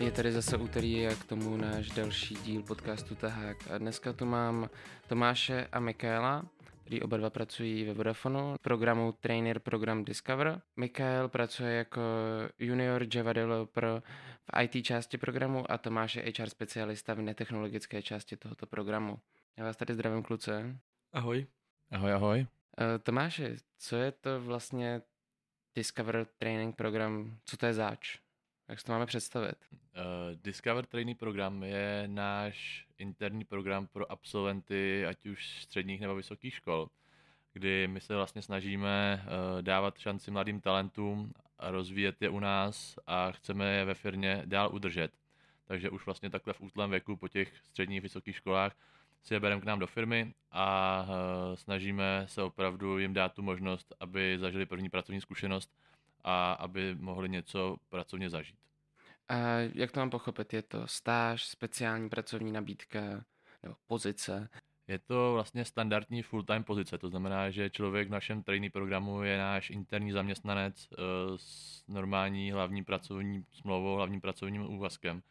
Je tady zase úterý a k tomu náš další díl podcastu Tahák. A dneska tu mám Tomáše a Michaela, který oba dva pracují ve Vodafonu, programu Trainer Program Discover. Michael pracuje jako junior Java developer v IT části programu a Tomáš je HR specialista v netechnologické části tohoto programu. Já vás tady zdravím, kluce. Ahoj. Ahoj, ahoj. Uh, Tomáše, co je to vlastně Discover Training Program? Co to je zač? Jak si to máme představit? Uh, Discover Training Program je náš interní program pro absolventy, ať už středních nebo vysokých škol, kdy my se vlastně snažíme uh, dávat šanci mladým talentům rozvíjet je u nás a chceme je ve firmě dál udržet. Takže už vlastně takhle v útlém věku po těch středních vysokých školách si je bereme k nám do firmy a uh, snažíme se opravdu jim dát tu možnost, aby zažili první pracovní zkušenost a aby mohli něco pracovně zažít. A jak to mám pochopit? Je to stáž, speciální pracovní nabídka nebo pozice? Je to vlastně standardní full-time pozice, to znamená, že člověk v našem trainee programu je náš interní zaměstnanec eh, s normální hlavní pracovní smlouvou, hlavním pracovním úvazkem.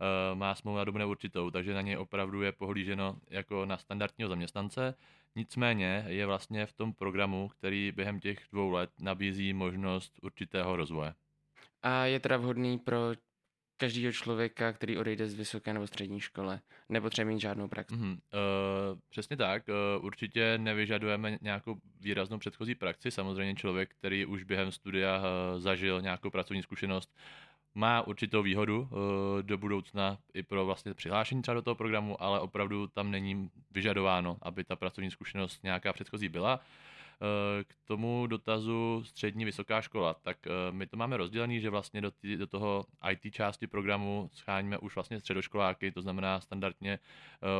Eh, má smlouvu na dobu neurčitou, takže na něj opravdu je pohlíženo jako na standardního zaměstnance. Nicméně je vlastně v tom programu, který během těch dvou let nabízí možnost určitého rozvoje. A je teda vhodný pro každého člověka, který odejde z vysoké nebo střední škole, nebo třeba mít žádnou praxi. Mm-hmm. Uh, přesně tak. Uh, určitě nevyžadujeme nějakou výraznou předchozí praxi. Samozřejmě člověk, který už během studia uh, zažil nějakou pracovní zkušenost, má určitou výhodu uh, do budoucna i pro vlastně přihlášení třeba do toho programu, ale opravdu tam není vyžadováno, aby ta pracovní zkušenost nějaká předchozí byla. Eh, k tomu dotazu střední vysoká škola, tak eh, my to máme rozdělený, že vlastně do, tý, do toho IT části programu scháníme už vlastně středoškoláky, to znamená standardně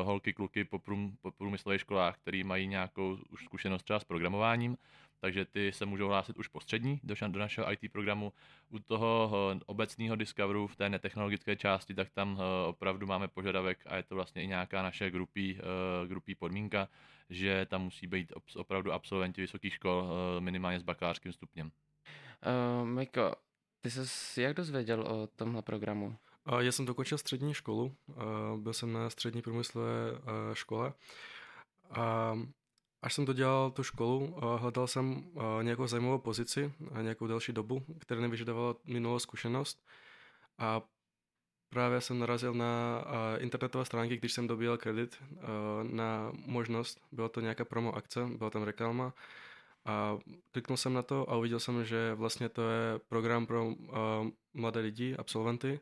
holky, kluky po, prům, po průmyslových školách, který mají nějakou už zkušenost třeba s programováním takže ty se můžou hlásit už postřední do, do našeho IT programu. U toho eh, obecného Discoveru v té netechnologické části, tak tam eh, opravdu máme požadavek a je to vlastně i nějaká naše grupí, eh, grupí podmínka, že tam musí být opravdu absolventi vysokých škol minimálně s bakalářským stupněm. Uh, Miko, ty jsi jak dozvěděl o tomhle programu? Já jsem dokončil střední školu, byl jsem na střední průmyslové škole a Až jsem dodělal tu školu, hledal jsem nějakou zajímavou pozici a nějakou další dobu, která nevyžadovala minulou zkušenost. A právě jsem narazil na internetové stránky, když jsem dobíjel kredit na možnost, byla to nějaká promo akce, byla tam reklama. A kliknul jsem na to a uviděl jsem, že vlastně to je program pro mladé lidi, absolventy,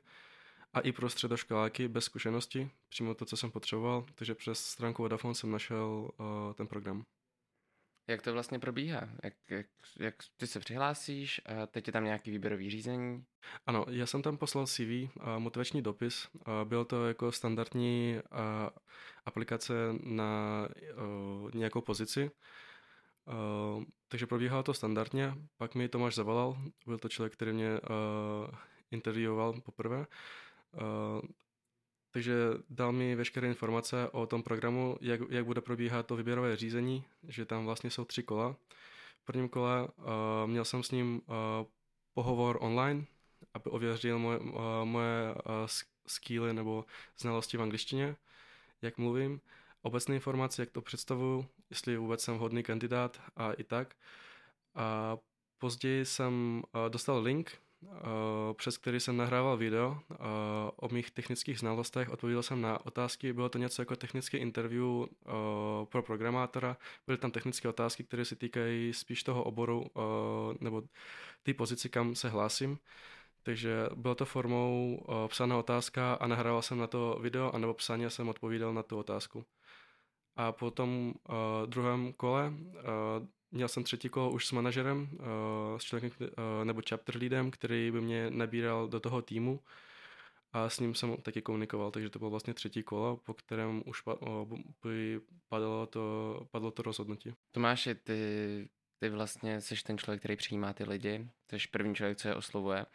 a i pro středoškoláky bez zkušenosti, přímo to, co jsem potřeboval, takže přes stránku Vodafone jsem našel uh, ten program. Jak to vlastně probíhá? Jak, jak, jak ty se přihlásíš a teď je tam nějaký výběrový řízení? Ano, já jsem tam poslal CV a motivační dopis. A bylo to jako standardní a, aplikace na uh, nějakou pozici. Uh, takže probíhalo to standardně. Pak mi Tomáš zavolal. Byl to člověk, který mě uh, intervjuoval poprvé. Uh, takže dal mi veškeré informace o tom programu, jak, jak bude probíhat to výběrové řízení, že tam vlastně jsou tři kola. V prvním kole uh, měl jsem s ním uh, pohovor online, aby ověřil moje, uh, moje uh, skilly nebo znalosti v angličtině, jak mluvím, obecné informace, jak to představuju, jestli vůbec jsem vhodný kandidát a i tak. A později jsem uh, dostal link Eh, přes který jsem nahrával video eh, o mých technických znalostech. Odpověděl jsem na otázky, bylo to něco jako technické interview eh, pro programátora. Byly tam technické otázky, které se týkají spíš toho oboru nebo té pozici, kam se hlásím. Takže bylo to formou psaná otázka a nahrával jsem na to video, anebo psaně jsem odpovídal na tu otázku. A po tom druhém kole Měl jsem třetí kolo už s manažerem, uh, s člověkem, uh, nebo chapter leadem, který by mě nabíral do toho týmu a s ním jsem taky komunikoval, takže to bylo vlastně třetí kolo, po kterém už padlo to, padlo to rozhodnutí. Tomáši, ty, ty vlastně jsi ten člověk, který přijímá ty lidi, jsi první člověk, co je oslovuje.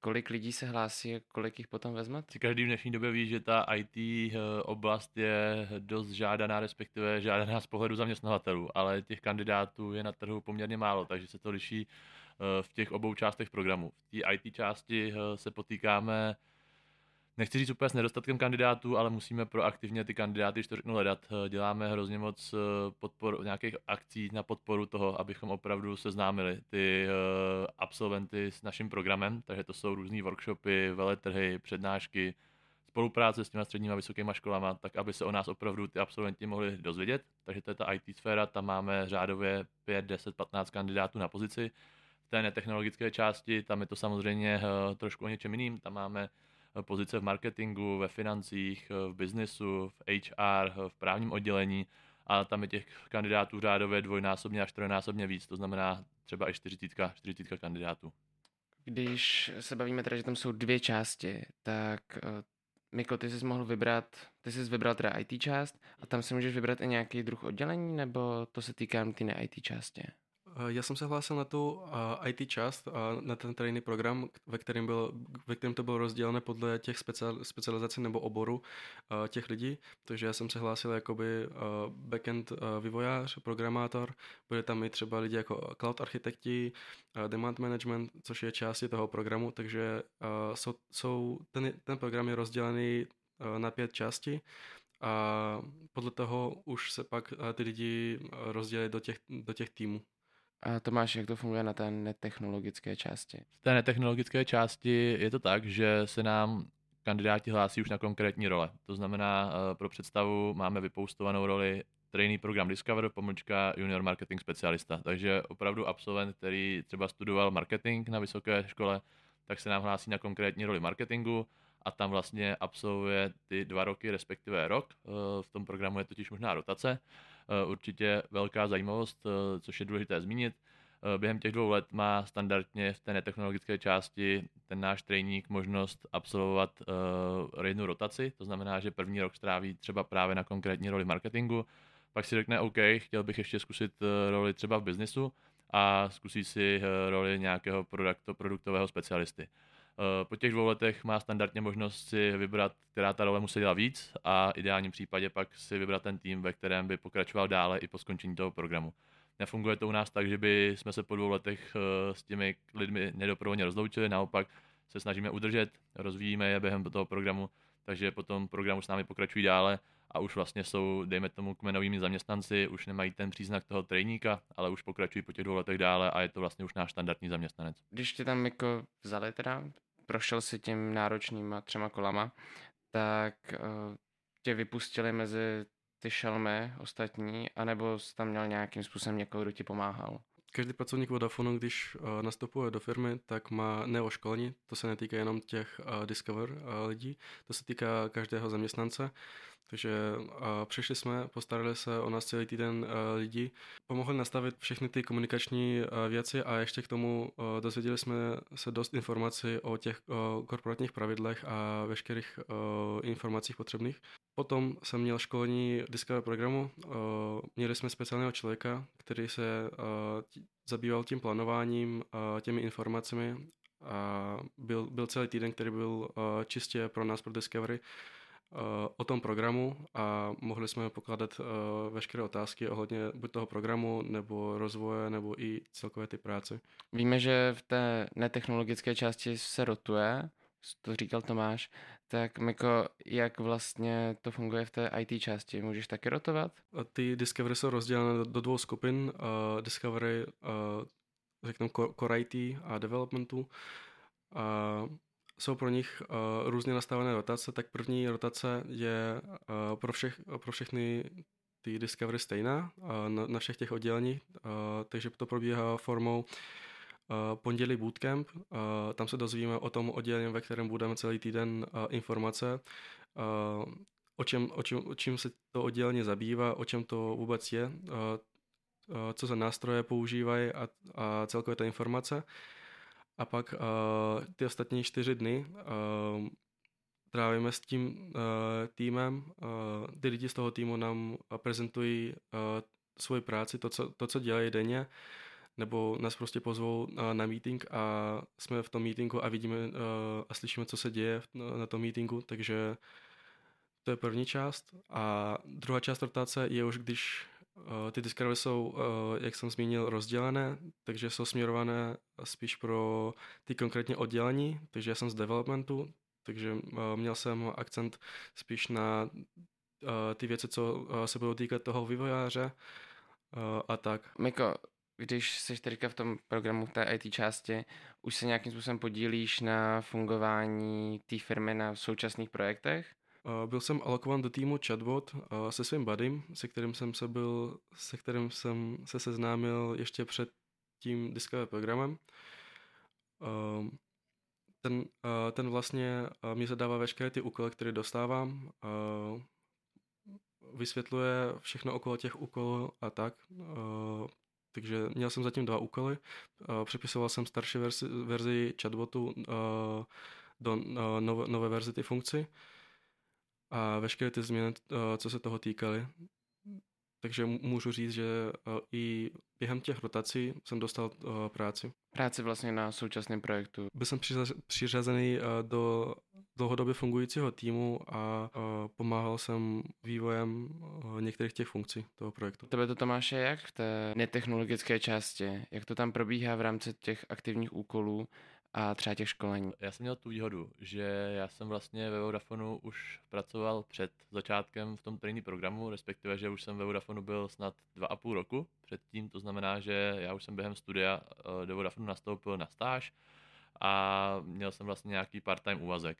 Kolik lidí se hlásí a kolik jich potom vezme? Každý v dnešní době ví, že ta IT eh, oblast je dost žádaná, respektive žádaná z pohledu zaměstnavatelů, ale těch kandidátů je na trhu poměrně málo, takže se to liší v těch obou částech programu. V té IT části se potýkáme nechci říct úplně s nedostatkem kandidátů, ale musíme proaktivně ty kandidáty, když to řeknu, hledat. Děláme hrozně moc podpor, nějakých akcí na podporu toho, abychom opravdu seznámili ty absolventy s naším programem, takže to jsou různé workshopy, veletrhy, přednášky, spolupráce s těma středníma vysokýma školama, tak aby se o nás opravdu ty absolventi mohli dozvědět. Takže to je ta IT sféra, tam máme řádově 5, 10, 15 kandidátů na pozici. V té netechnologické části, tam je to samozřejmě eh, trošku o něčem jiným, tam máme eh, pozice v marketingu, ve financích, eh, v biznesu, v HR, v právním oddělení a tam je těch kandidátů řádově dvojnásobně až trojnásobně víc, to znamená třeba i 40, 40 kandidátů. Když se bavíme teda, že tam jsou dvě části, tak Miko, ty jsi mohl vybrat, ty jsi vybral teda IT část a tam si můžeš vybrat i nějaký druh oddělení, nebo to se týká ty ne IT části? Eh, já jsem se hlásil na tu eh, IT část, uh, na ten training program, ve kterém, byl, ve kterém to bylo rozdělené podle těch special, specializací nebo oboru těch lidí. Takže já jsem se hlásil jakoby backend vývojář, programátor, byli tam i třeba lidi jako cloud architekti, demand management, což je části toho programu, takže jsou, jsou, ten, ten program je rozdělený na pět částí a podle toho už se pak ty lidi rozdělí do těch, do těch týmů. A Tomáš, jak to funguje na té netechnologické části? V té netechnologické části je to tak, že se nám kandidáti hlásí už na konkrétní role. To znamená, eh, pro představu máme vypoustovanou roli trainee program Discover, pomlčka junior marketing specialista. Takže opravdu absolvent, který třeba studoval marketing na vysoké škole, tak se nám hlásí na konkrétní roli marketingu a tam vlastně absolvuje ty dva roky, respektive rok. Eh, v tom programu je totiž možná rotace. Eh, určitě velká zajímavost, eh, což je důležité zmínit. Během těch dvou let má standardně v té netechnologické části ten náš trénink možnost absolvovat uh, jednu rotaci, to znamená, že první rok stráví třeba právě na konkrétní roli marketingu, pak si řekne OK, chtěl bych ještě zkusit roli třeba v biznisu a zkusí si roli nějakého produkto, produktového specialisty. Eh, po těch dvou letech má standardně možnost si vybrat, která ta role musí dělat víc a v ideálním případě pak si vybrat ten tým, ve kterém by pokračoval dále i po skončení toho programu. Nefunguje to u nás tak, že by jsme se po dvou letech eh, s těmi lidmi nedoprovodně rozloučili, naopak se snažíme udržet, rozvíjíme je během toho programu, takže potom programu s námi pokračují dále a už vlastně jsou, dejme tomu, kmenovými zaměstnanci, už nemají ten příznak toho trejníka, ale už pokračují po těch dvou letech dále a je to vlastně už náš standardní zaměstnanec. Když tě tam jako vzali teda, prošel si tím náročnýma třema kolama, tak uh, tě vypustili mezi ty šelmy ostatní, anebo jsi tam měl nějakým způsobem někoho, kdo ti pomáhal? Každý pracovník Vodafonu, když uh, nastupuje do firmy, tak má neoškolení, to se netýká jenom těch uh, Discover lidí, to se týká každého zaměstnance. Takže a přišli jsme, postarali se o nás celý týden lidi, pomohli nastavit všechny ty komunikační věci a ještě k tomu dozvěděli jsme se dost informací o těch korporátních pravidlech a veškerých informacích potřebných. Potom jsem měl školení Discover programu, měli jsme speciálního člověka, který se zabýval tím plánováním, těmi informacemi a byl, byl celý týden, který byl čistě pro nás, pro Discovery, o tom programu a mohli jsme pokládat veškeré otázky ohledně buď toho programu, nebo rozvoje, nebo i celkové ty práce. Víme, že v té netechnologické části se rotuje, to říkal Tomáš, tak Miko, jak vlastně to funguje v té IT části? Můžeš taky rotovat? Ty Discovery jsou rozdělené do dvou skupin. Uh, Discovery, uh, řekněme, Core IT a Developmentu. Uh, jsou pro nich uh, různě nastavené rotace, tak první rotace je uh, pro, všech, pro všechny ty Discovery stejná uh, na, na všech těch odděleních, uh, takže to probíhá formou uh, pondělí bootcamp, uh, tam se dozvíme o tom oddělení, ve kterém budeme celý týden uh, informace, uh, o, čem, o, čem, o čím se to oddělení zabývá, o čem to vůbec je, uh, uh, co za nástroje používají a, a celkové ta informace. Uh, a pak uh, ty ostatní čtyři dny uh, trávíme s tím uh, týmem. Uh, ty lidi z toho týmu nám prezentují uh, svoji práci, to co, to, co dělají denně, nebo nás prostě pozvou uh, na meeting a jsme v tom meetingu a vidíme uh, a slyšíme, co se děje na, na tom meetingu, takže to je první část. A druhá část rotace je už, když ty Discovery jsou, jak jsem zmínil, rozdělené, takže jsou směrované spíš pro ty konkrétně oddělení, takže já jsem z developmentu, takže měl jsem akcent spíš na ty věci, co se budou týkat toho vývojáře a tak. Miko, když jsi teďka v tom programu v té IT části, už se nějakým způsobem podílíš na fungování té firmy na současných projektech? Byl jsem alokován do týmu chatbot se svým buddy, se kterým jsem se byl, se kterým jsem se seznámil ještě před tím Discover programem. Ten, ten vlastně mi zadává veškeré ty úkoly, které dostávám, vysvětluje všechno okolo těch úkolů a tak. Takže měl jsem zatím dva úkoly. Přepisoval jsem starší verzi, verzi chatbotu do nové, nové verzi ty funkci a veškeré ty změny, eh, co se toho týkaly. Takže můžu říct, že eh, i během těch rotací jsem dostal eh, práci. Práci vlastně na současném projektu. Byl jsem přiřazený do dlouhodobě fungujícího týmu a pomáhal jsem vývojem některých těch funkcí toho projektu. Tebe to Tomáše jak v té netechnologické části? Jak to tam probíhá v rámci těch aktivních úkolů? A třeba těch školení. Já jsem měl tu výhodu, že já jsem vlastně ve Vodafonu už pracoval před začátkem v tom trénink programu, respektive, že už jsem ve Vodafonu byl snad dva a půl roku předtím, to znamená, že já už jsem během studia eh, do Vodafonu nastoupil na stáž a měl jsem vlastně nějaký part-time úvazek.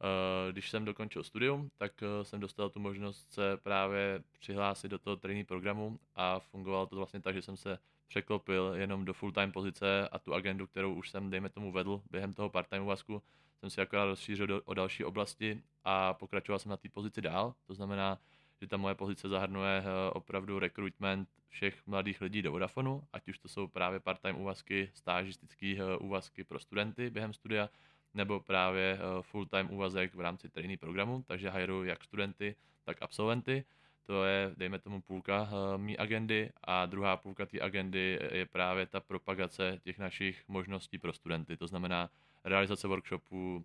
Eh, když jsem dokončil studium, tak eh, jsem dostal tu možnost se právě přihlásit do toho trénink programu a fungovalo to vlastně tak, že jsem se překlopil jenom do full-time pozice a tu agendu, kterou už jsem, dejme tomu, vedl během toho part-time úvazku, jsem si akorát rozšířil do, o další oblasti a pokračoval jsem na té pozici dál. To znamená, že ta moje pozice zahrnuje eh, opravdu recruitment všech mladých lidí do Vodafonu, ať už to jsou právě part-time úvazky, stážistické úvazky pro studenty během studia, nebo právě eh, full-time úvazek v rámci trainee programu, takže hajruju jak studenty, tak absolventy to je, dejme tomu, půlka uh, mý agendy a druhá půlka té agendy je právě ta propagace těch našich možností pro studenty. To znamená realizace workshopů, uh,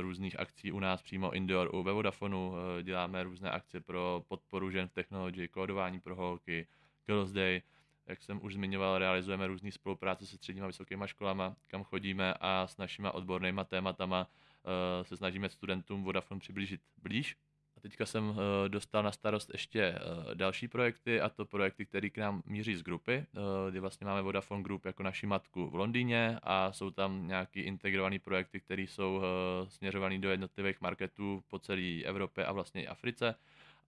různých akcí u nás přímo indoor u Vodafonu, uh, děláme různé akce pro podporu žen v technologii, kódování pro holky, Girls Day, jak jsem už zmiňoval, realizujeme různé spolupráce se středníma vysokýma školama, kam chodíme a s našimi odbornými tématama uh, se snažíme studentům Vodafone přiblížit blíž a teďka jsem uh, dostal na starost ještě uh, další projekty, a to projekty, které k nám míří z grupy, kdy vlastně máme Vodafone Group jako naši matku v Londýně a jsou tam nějaký integrované projekty, které jsou směřované do jednotlivých marketů po celé Evropě a vlastně i Africe.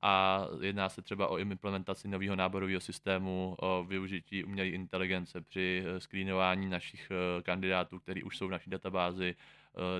A jedná se třeba o implementaci nového náborového systému, o využití umělé inteligence při screenování našich kandidátů, kteří už jsou v naší databázi,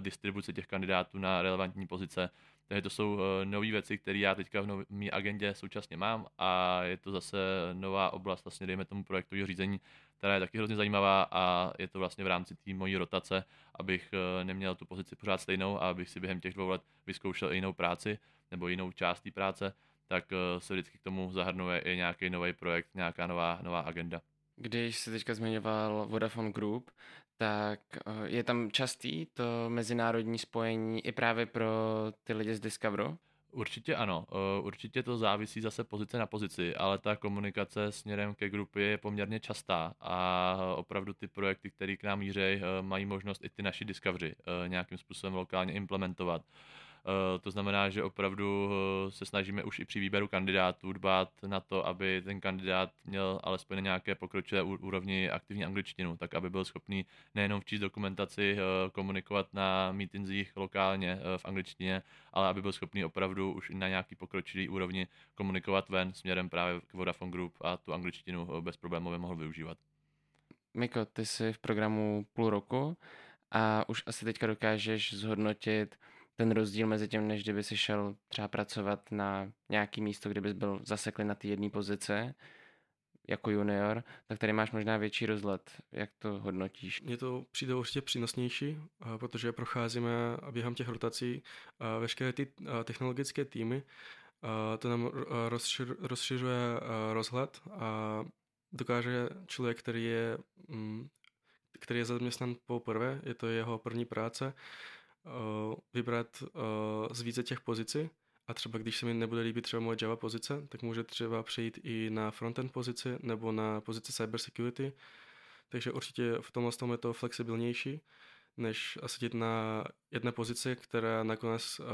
distribuce těch kandidátů na relevantní pozice. Takže to jsou eh, nové věci, které já teďka v mé agendě současně mám a je to zase nová oblast, vlastně dejme tomu projektového řízení, která je taky hrozně zajímavá a je to vlastně v rámci té mojí rotace, abych eh, neměl tu pozici pořád stejnou a abych si během těch dvou let vyzkoušel jinou práci nebo jinou část té práce, tak eh, se vždycky k tomu zahrnuje i nějaký nový projekt, nějaká nová, nová agenda. Když jsi teďka zmiňoval Vodafone Group, tak eh, je tam častý to mezinárodní spojení i právě pro ty lidi z Discoveru? Určitě ano, eh, určitě to závisí zase pozice na pozici, ale ta komunikace směrem ke grupě je poměrně častá a opravdu ty projekty, které k nám mířejí, mají možnost i ty naši Discovery nějakým způsobem lokálně implementovat. Eh, to znamená, že opravdu eh, se snažíme už i při výběru kandidátů dbát na to, aby ten kandidát měl alespoň na nějaké pokročilé úrovni aktivní angličtinu, tak aby byl schopný nejenom včíst dokumentaci, eh, komunikovat na meetingsích lokálně v angličtině, ale aby byl schopný opravdu už i na nějaký pokročilý úrovni komunikovat ven směrem právě k Vodafone Group a tu angličtinu bez problémů mohl využívat. Miko, ty jsi v programu půl roku a už asi teďka dokážeš zhodnotit, ten rozdíl mezi tím, než kdyby si šel třeba pracovat na nějaký místo, kde bys byl zaseklý na té jedné pozici, jako junior, tak tady máš možná větší rozhled. Jak to hodnotíš? Mně to přijde určitě přínosnější, protože procházíme během těch rotací veškeré ty technologické týmy. To nám rozšiřuje rozhled a dokáže člověk, který je, mm, který je zaměstnan poprvé, je to jeho první práce, Eh, vybrat eh, z více těch pozicí a třeba když se mi nebude líbit třeba moje Java pozice, tak může třeba přejít i na frontend pozici nebo na pozici cybersecurity. Takže určitě v tomhle tom je to flexibilnější, než sedět na jedné pozici, která nakonec uh,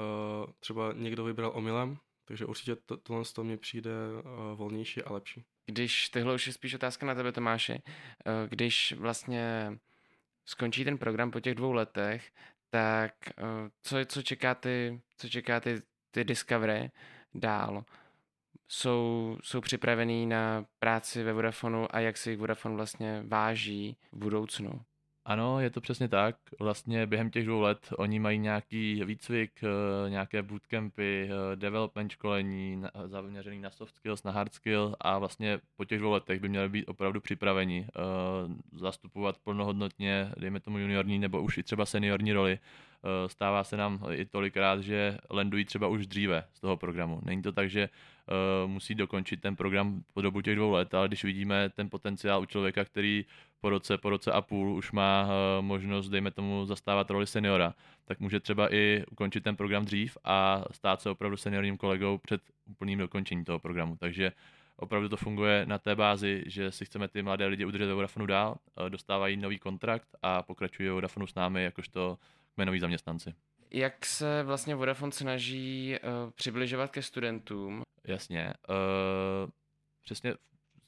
třeba někdo vybral omylem, takže určitě to, tohle to mi přijde uh, volnější a lepší. Když, tohle už je spíš otázka na tebe, Tomáši, uh, když vlastně skončí ten program po těch dvou letech, tak uh, co, co čeká ty, co čeká ty, ty Discovery dál? Jsou, jsou připravený na práci ve Vodafonu a jak si Vodafone vlastně váží v budoucnu? Ano, je to přesně tak. Vlastně během těch dvou let oni mají nějaký výcvik, eh, nějaké bootcampy, eh, development školení, zaměřený na soft skills, na hard skill a vlastně po těch dvou letech by měli být opravdu připraveni eh, zastupovat plnohodnotně, dejme tomu juniorní nebo už i třeba seniorní roli. Stává se nám i tolikrát, že landují třeba už dříve z toho programu. Není to tak, že musí dokončit ten program po dobu těch dvou let, ale když vidíme ten potenciál u člověka, který po roce, po roce a půl už má uh, možnost, dejme tomu, zastávat roli seniora, tak může třeba i ukončit ten program dřív a stát se opravdu seniorním kolegou před úplným dokončením toho programu. Takže opravdu to funguje na té bázi, že si chceme ty mladé lidi udržet ve Vodafonu dál, uh, dostávají nový kontrakt a pokračují Vodafonu s námi jakožto kmenoví zaměstnanci. Jak se vlastně Vodafone snaží přibližovat ke studentům? Jasně. Uh, přesně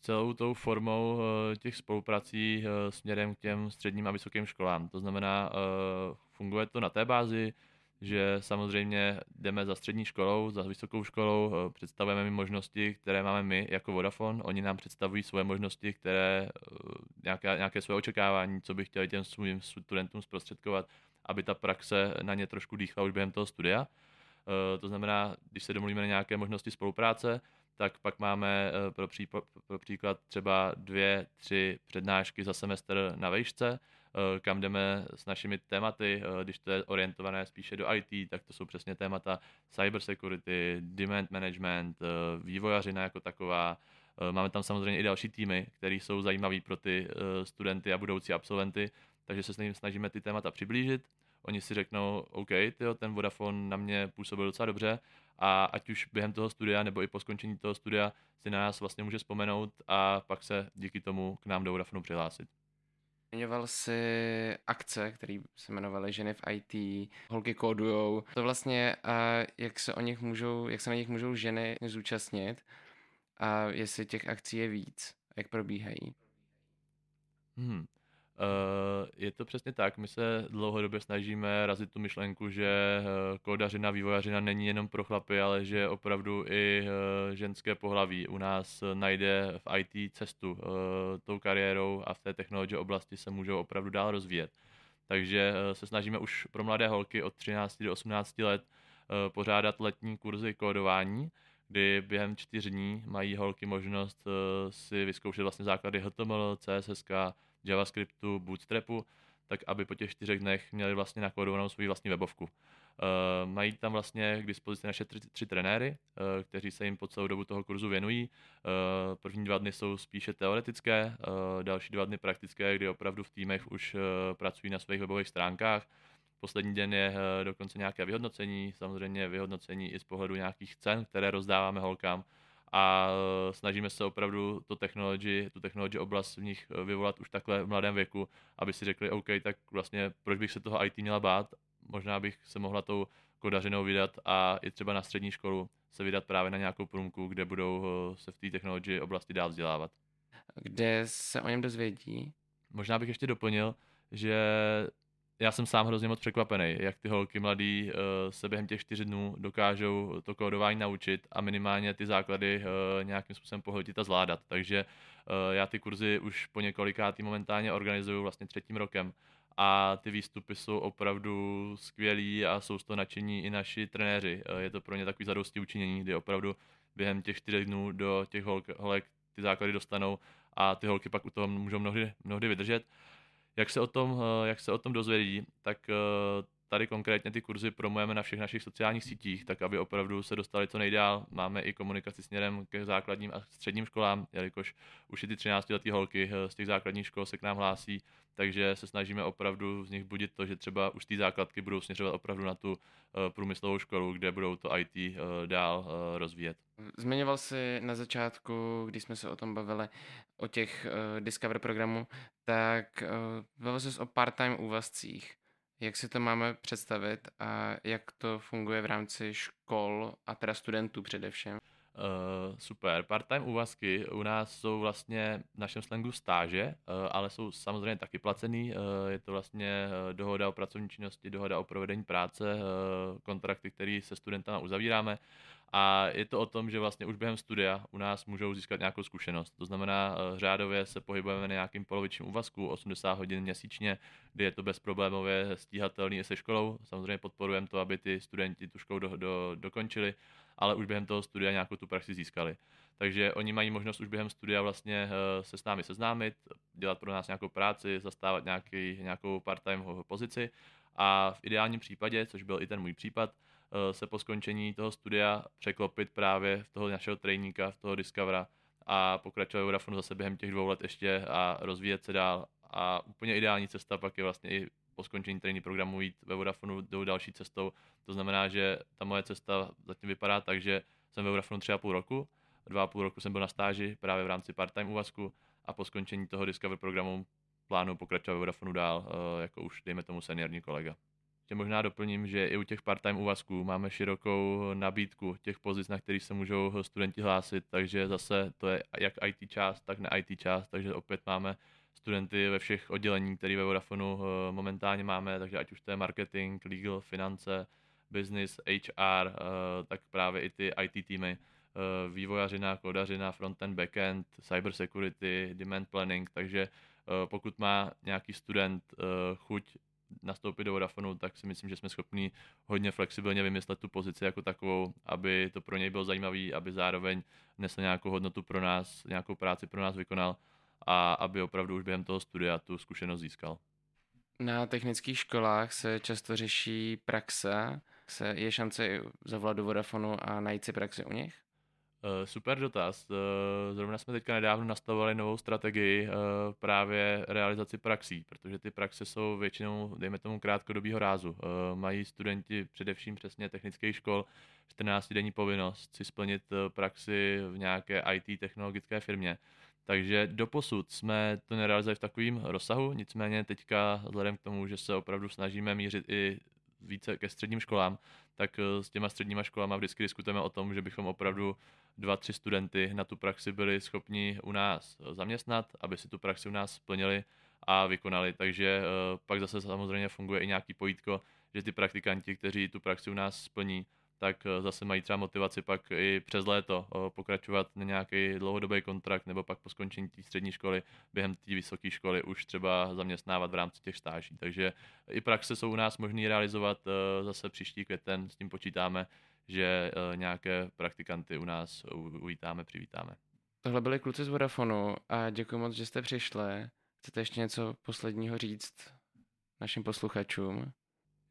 celou tou formou eh, těch spoluprací eh, směrem k těm středním a vysokým školám. To znamená, eh, funguje to na té bázi, že samozřejmě jdeme za střední školou, za vysokou školou, představujeme mi možnosti, které máme my jako Vodafone, oni nám představují svoje možnosti, které, nějaké, nějaké své očekávání, co by chtěli těm svým studentům zprostředkovat, aby ta praxe na ně trošku dýchla už během toho studia. To znamená, když se domluvíme na nějaké možnosti spolupráce, tak pak máme eh, pro, případ, pro příklad třeba dvě, tři přednášky za semestr na vejšce, eh, kam jdeme s našimi tématy, eh, když to je orientované spíše do IT, tak to jsou přesně témata cybersecurity, demand management, vývojařina jako taková. Máme tam samozřejmě i další týmy, které jsou zajímavé pro ty studenty a budoucí absolventy, takže se s nimi snažíme ty témata přiblížit. Oni si řeknou, OK, tyjo, ten Vodafone na mě působil docela dobře, a ať už během toho studia nebo i po skončení toho studia si na nás vlastně může vzpomenout a pak se díky tomu k nám do Vodafonu přihlásit. Zmiňoval si akce, které se jmenovaly Ženy v IT, holky kódujou. To vlastně, a jak se o nich můžou, jak se na nich můžou ženy zúčastnit a jestli těch akcí je víc, jak probíhají. Hmm. Uh, je to přesně tak. My se dlouhodobě snažíme razit tu myšlenku, že uh, kódařina, vývojařina není jenom pro chlapy, ale že opravdu i uh, ženské pohlaví u nás najde v IT cestu tou kariérou a v té technologie oblasti se můžou opravdu dál rozvíjet. Takže se snažíme už pro mladé holky od 13 do 18 let pořádat letní kurzy kódování, kdy během čtyř dní mají holky možnost si vyzkoušet vlastně základy HTML, CSS, JavaScriptu, Bootstrapu, tak aby po těch čtyřech dnech měli vlastně nakodovanou svou vlastní webovku. Uh, mají tam vlastně k dispozici naše tři, tři trenéry, uh, kteří se jim po celou dobu toho kurzu věnují. Uh, první dva dny jsou spíše teoretické, uh, další dva dny praktické, kdy opravdu v týmech už uh, pracují na svých webových stránkách. Poslední den je uh, dokonce nějaké vyhodnocení, samozřejmě vyhodnocení i z pohledu nějakých cen, které rozdáváme holkám a eh, snažíme se opravdu to technology, tu technology oblast v nich eh, vyvolat už takhle v mladém věku, aby si řekli, OK, tak vlastně proč bych se toho IT měla bát, možná bych se mohla tou kodařinou vydat a i třeba na střední školu se vydat právě na nějakou průmku, kde budou eh, se v té technology oblasti dál vzdělávat. Kde se o něm dozvědí? Možná bych ještě doplnil, že já jsem sám hrozně moc překvapený, jak ty holky mladý uh, se během těch čtyř dnů dokážou to kódování naučit a minimálně ty základy uh, nějakým způsobem pohltit a zvládat. Takže uh, já ty kurzy už po několikátý momentálně organizuju vlastně třetím rokem a ty výstupy jsou opravdu skvělý a jsou z toho nadšení i naši trenéři. Uh, je to pro ně takový zadosti učinění, kdy opravdu během těch čtyř dnů do těch holek, holek ty základy dostanou a ty holky pak u toho můžou mnohdy, mnohdy vydržet jak se o tom, eh, jak se o tom dozvědí, tak eh, tady konkrétně ty kurzy promujeme na všech našich sociálních sítích, tak aby opravdu se dostali co nejdál. Máme i komunikaci směrem ke základním a středním školám, jelikož už i ty 13 letý holky z těch základních škol se k nám hlásí, takže se snažíme opravdu z nich budit to, že třeba už ty základky budou směřovat opravdu na tu průmyslovou školu, kde budou to IT dál rozvíjet. Zmiňoval jsi na začátku, když jsme se o tom bavili, o těch Discover programu, tak bavil jsi o part-time úvazcích. Jak si to máme představit a jak to funguje v rámci škol a teda studentů především? Uh, super. Part-time úvazky u nás jsou vlastně v našem slangu stáže, uh, ale jsou samozřejmě taky placený. Uh, je to vlastně dohoda o pracovní činnosti, dohoda o provedení práce, kontrakty, které se studentama uzavíráme. A je to o tom, že vlastně už během studia u nás můžou získat nějakou zkušenost. To znamená, řádově se pohybujeme na nějakým polovičním úvazku, 80 hodin měsíčně, kdy je to bezproblémově stíhatelný se školou. Samozřejmě podporujeme to, aby ty studenti tu školu do, do, dokončili ale už během toho studia nějakou tu praxi získali. Takže oni mají možnost už během studia vlastně eh, se s námi seznámit, dělat pro nás nějakou práci, zastávat nějaký, nějakou part-time pozici a v ideálním případě, což byl i ten můj případ, eh, se po skončení toho studia překlopit právě v toho našeho trainíka, v toho Discovera a pokračovat v Vodafonu zase během těch dvou let ještě a rozvíjet se dál. A úplně ideální cesta pak je vlastně i po skončení trénink programu jít ve Vodafonu jdou další cestou. To znamená, že ta moje cesta zatím vypadá tak, že jsem ve Vodafonu tři a půl roku, dva a půl roku jsem byl na stáži právě v rámci part-time úvazku a po skončení toho Discover programu plánu pokračovat ve Vodafonu dál, eh, jako už dejme tomu seniorní kolega. Ještě možná doplním, že i u těch part-time úvazků máme širokou nabídku těch pozic, na kterých se můžou studenti hlásit, takže zase to je jak IT část, tak ne IT část, takže opět máme studenty ve všech odděleních, které ve Vodafonu eh, momentálně máme, takže ať už to je marketing, legal, finance, business, HR, eh, tak právě i ty IT týmy, eh, vývojařina, kodařina, frontend, backend, cyber security, demand planning, takže pokud má nějaký student chuť nastoupit do Vodafonu, tak si myslím, že jsme schopni hodně flexibilně vymyslet tu pozici jako takovou, aby to pro něj bylo zajímavý, aby zároveň nesl nějakou hodnotu pro nás, nějakou práci pro nás vykonal a aby opravdu už během toho studia tu zkušenost získal. Na technických školách se často řeší praxe. Je šance zavolat do Vodafonu a najít si praxi u nich? Uh, super dotaz. Uh, zrovna jsme teďka nedávno nastavovali novou strategii uh, právě realizaci praxí, protože ty praxe jsou většinou, dejme tomu, krátkodobího rázu. Mají studenti především přesně technických škol 14 denní povinnost si splnit praxi v nějaké IT technologické firmě takže doposud jsme to nerealizovali v takovém rozsahu, nicméně teďka vzhledem k tomu, že se opravdu snažíme mířit i více ke středním školám, tak eh, s těma středníma školama vždycky diskutujeme o tom, že bychom opravdu dva, tři studenty na tu praxi byli schopni u nás zaměstnat, aby si tu praxi u nás splnili a vykonali. Takže eh, pak zase samozřejmě funguje i nějaký pojítko, že ty praktikanti, kteří tu praxi u nás splní, tak eh, zase mají třeba motivaci pak i přes léto eh, pokračovat na nějaký dlouhodobý kontrakt nebo pak po skončení té střední školy během té vysoké školy už třeba zaměstnávat v rámci těch stáží. Takže i praxe jsou u nás možné realizovat eh, zase příští květen, s tím počítáme, že nějaké praktikanty u nás uvítáme, přivítáme. Tohle byli kluci z Vodafonu a děkuji moc, že jste přišli. Chcete ještě něco posledního říct našim posluchačům?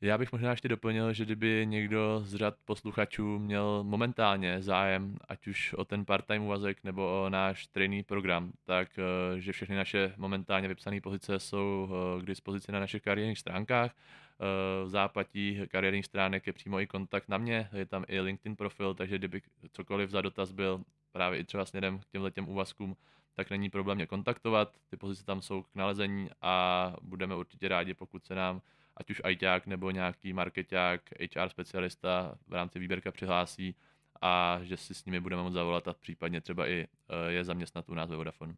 Já bych možná ještě doplnil, že kdyby někdo z řad posluchačů měl momentálně zájem, ať už o ten part-time úvazek nebo o náš trainee program, tak eh, že všechny naše momentálně vypsané pozice jsou eh, k dispozici na našich kariérních stránkách. Eh, v zápatí kariérních stránek je přímo i kontakt na mě, je tam i LinkedIn profil, takže kdyby cokoliv za dotaz byl právě i třeba směrem k těmhle těm úvazkům, tak není problém mě kontaktovat. Ty pozice tam jsou k nalezení a budeme určitě rádi, pokud se nám ať už ITák nebo nějaký marketák, HR specialista v rámci výběrka přihlásí a že si s nimi budeme moct zavolat a případně třeba i eh, je zaměstnat u nás ve Vodafone.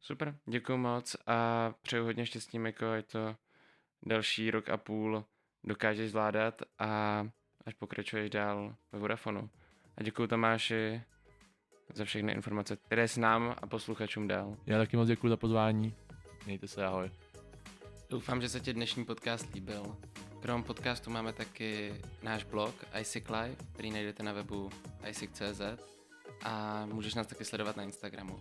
Super, děkuji moc a přeju hodně štěstí, Miko, ať to další rok a půl dokážeš zvládat a až pokračuješ dál ve Vodafonu. A děkuji Tomáši za všechny informace, které s nám a posluchačům dal. Já taky moc děkuji za pozvání. Mějte se, ahoj. Doufám, že se ti dnešní podcast líbil. Krom podcastu máme taky náš blog iSick Live, který najdete na webu iSick.cz a můžeš nás taky sledovat na Instagramu.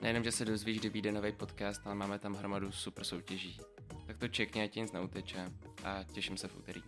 Nejenom, že se dozvíš, kdy vyjde nový podcast, ale máme tam hromadu super soutěží. Tak to čekně, ať nic neuteče a těším se v úterý.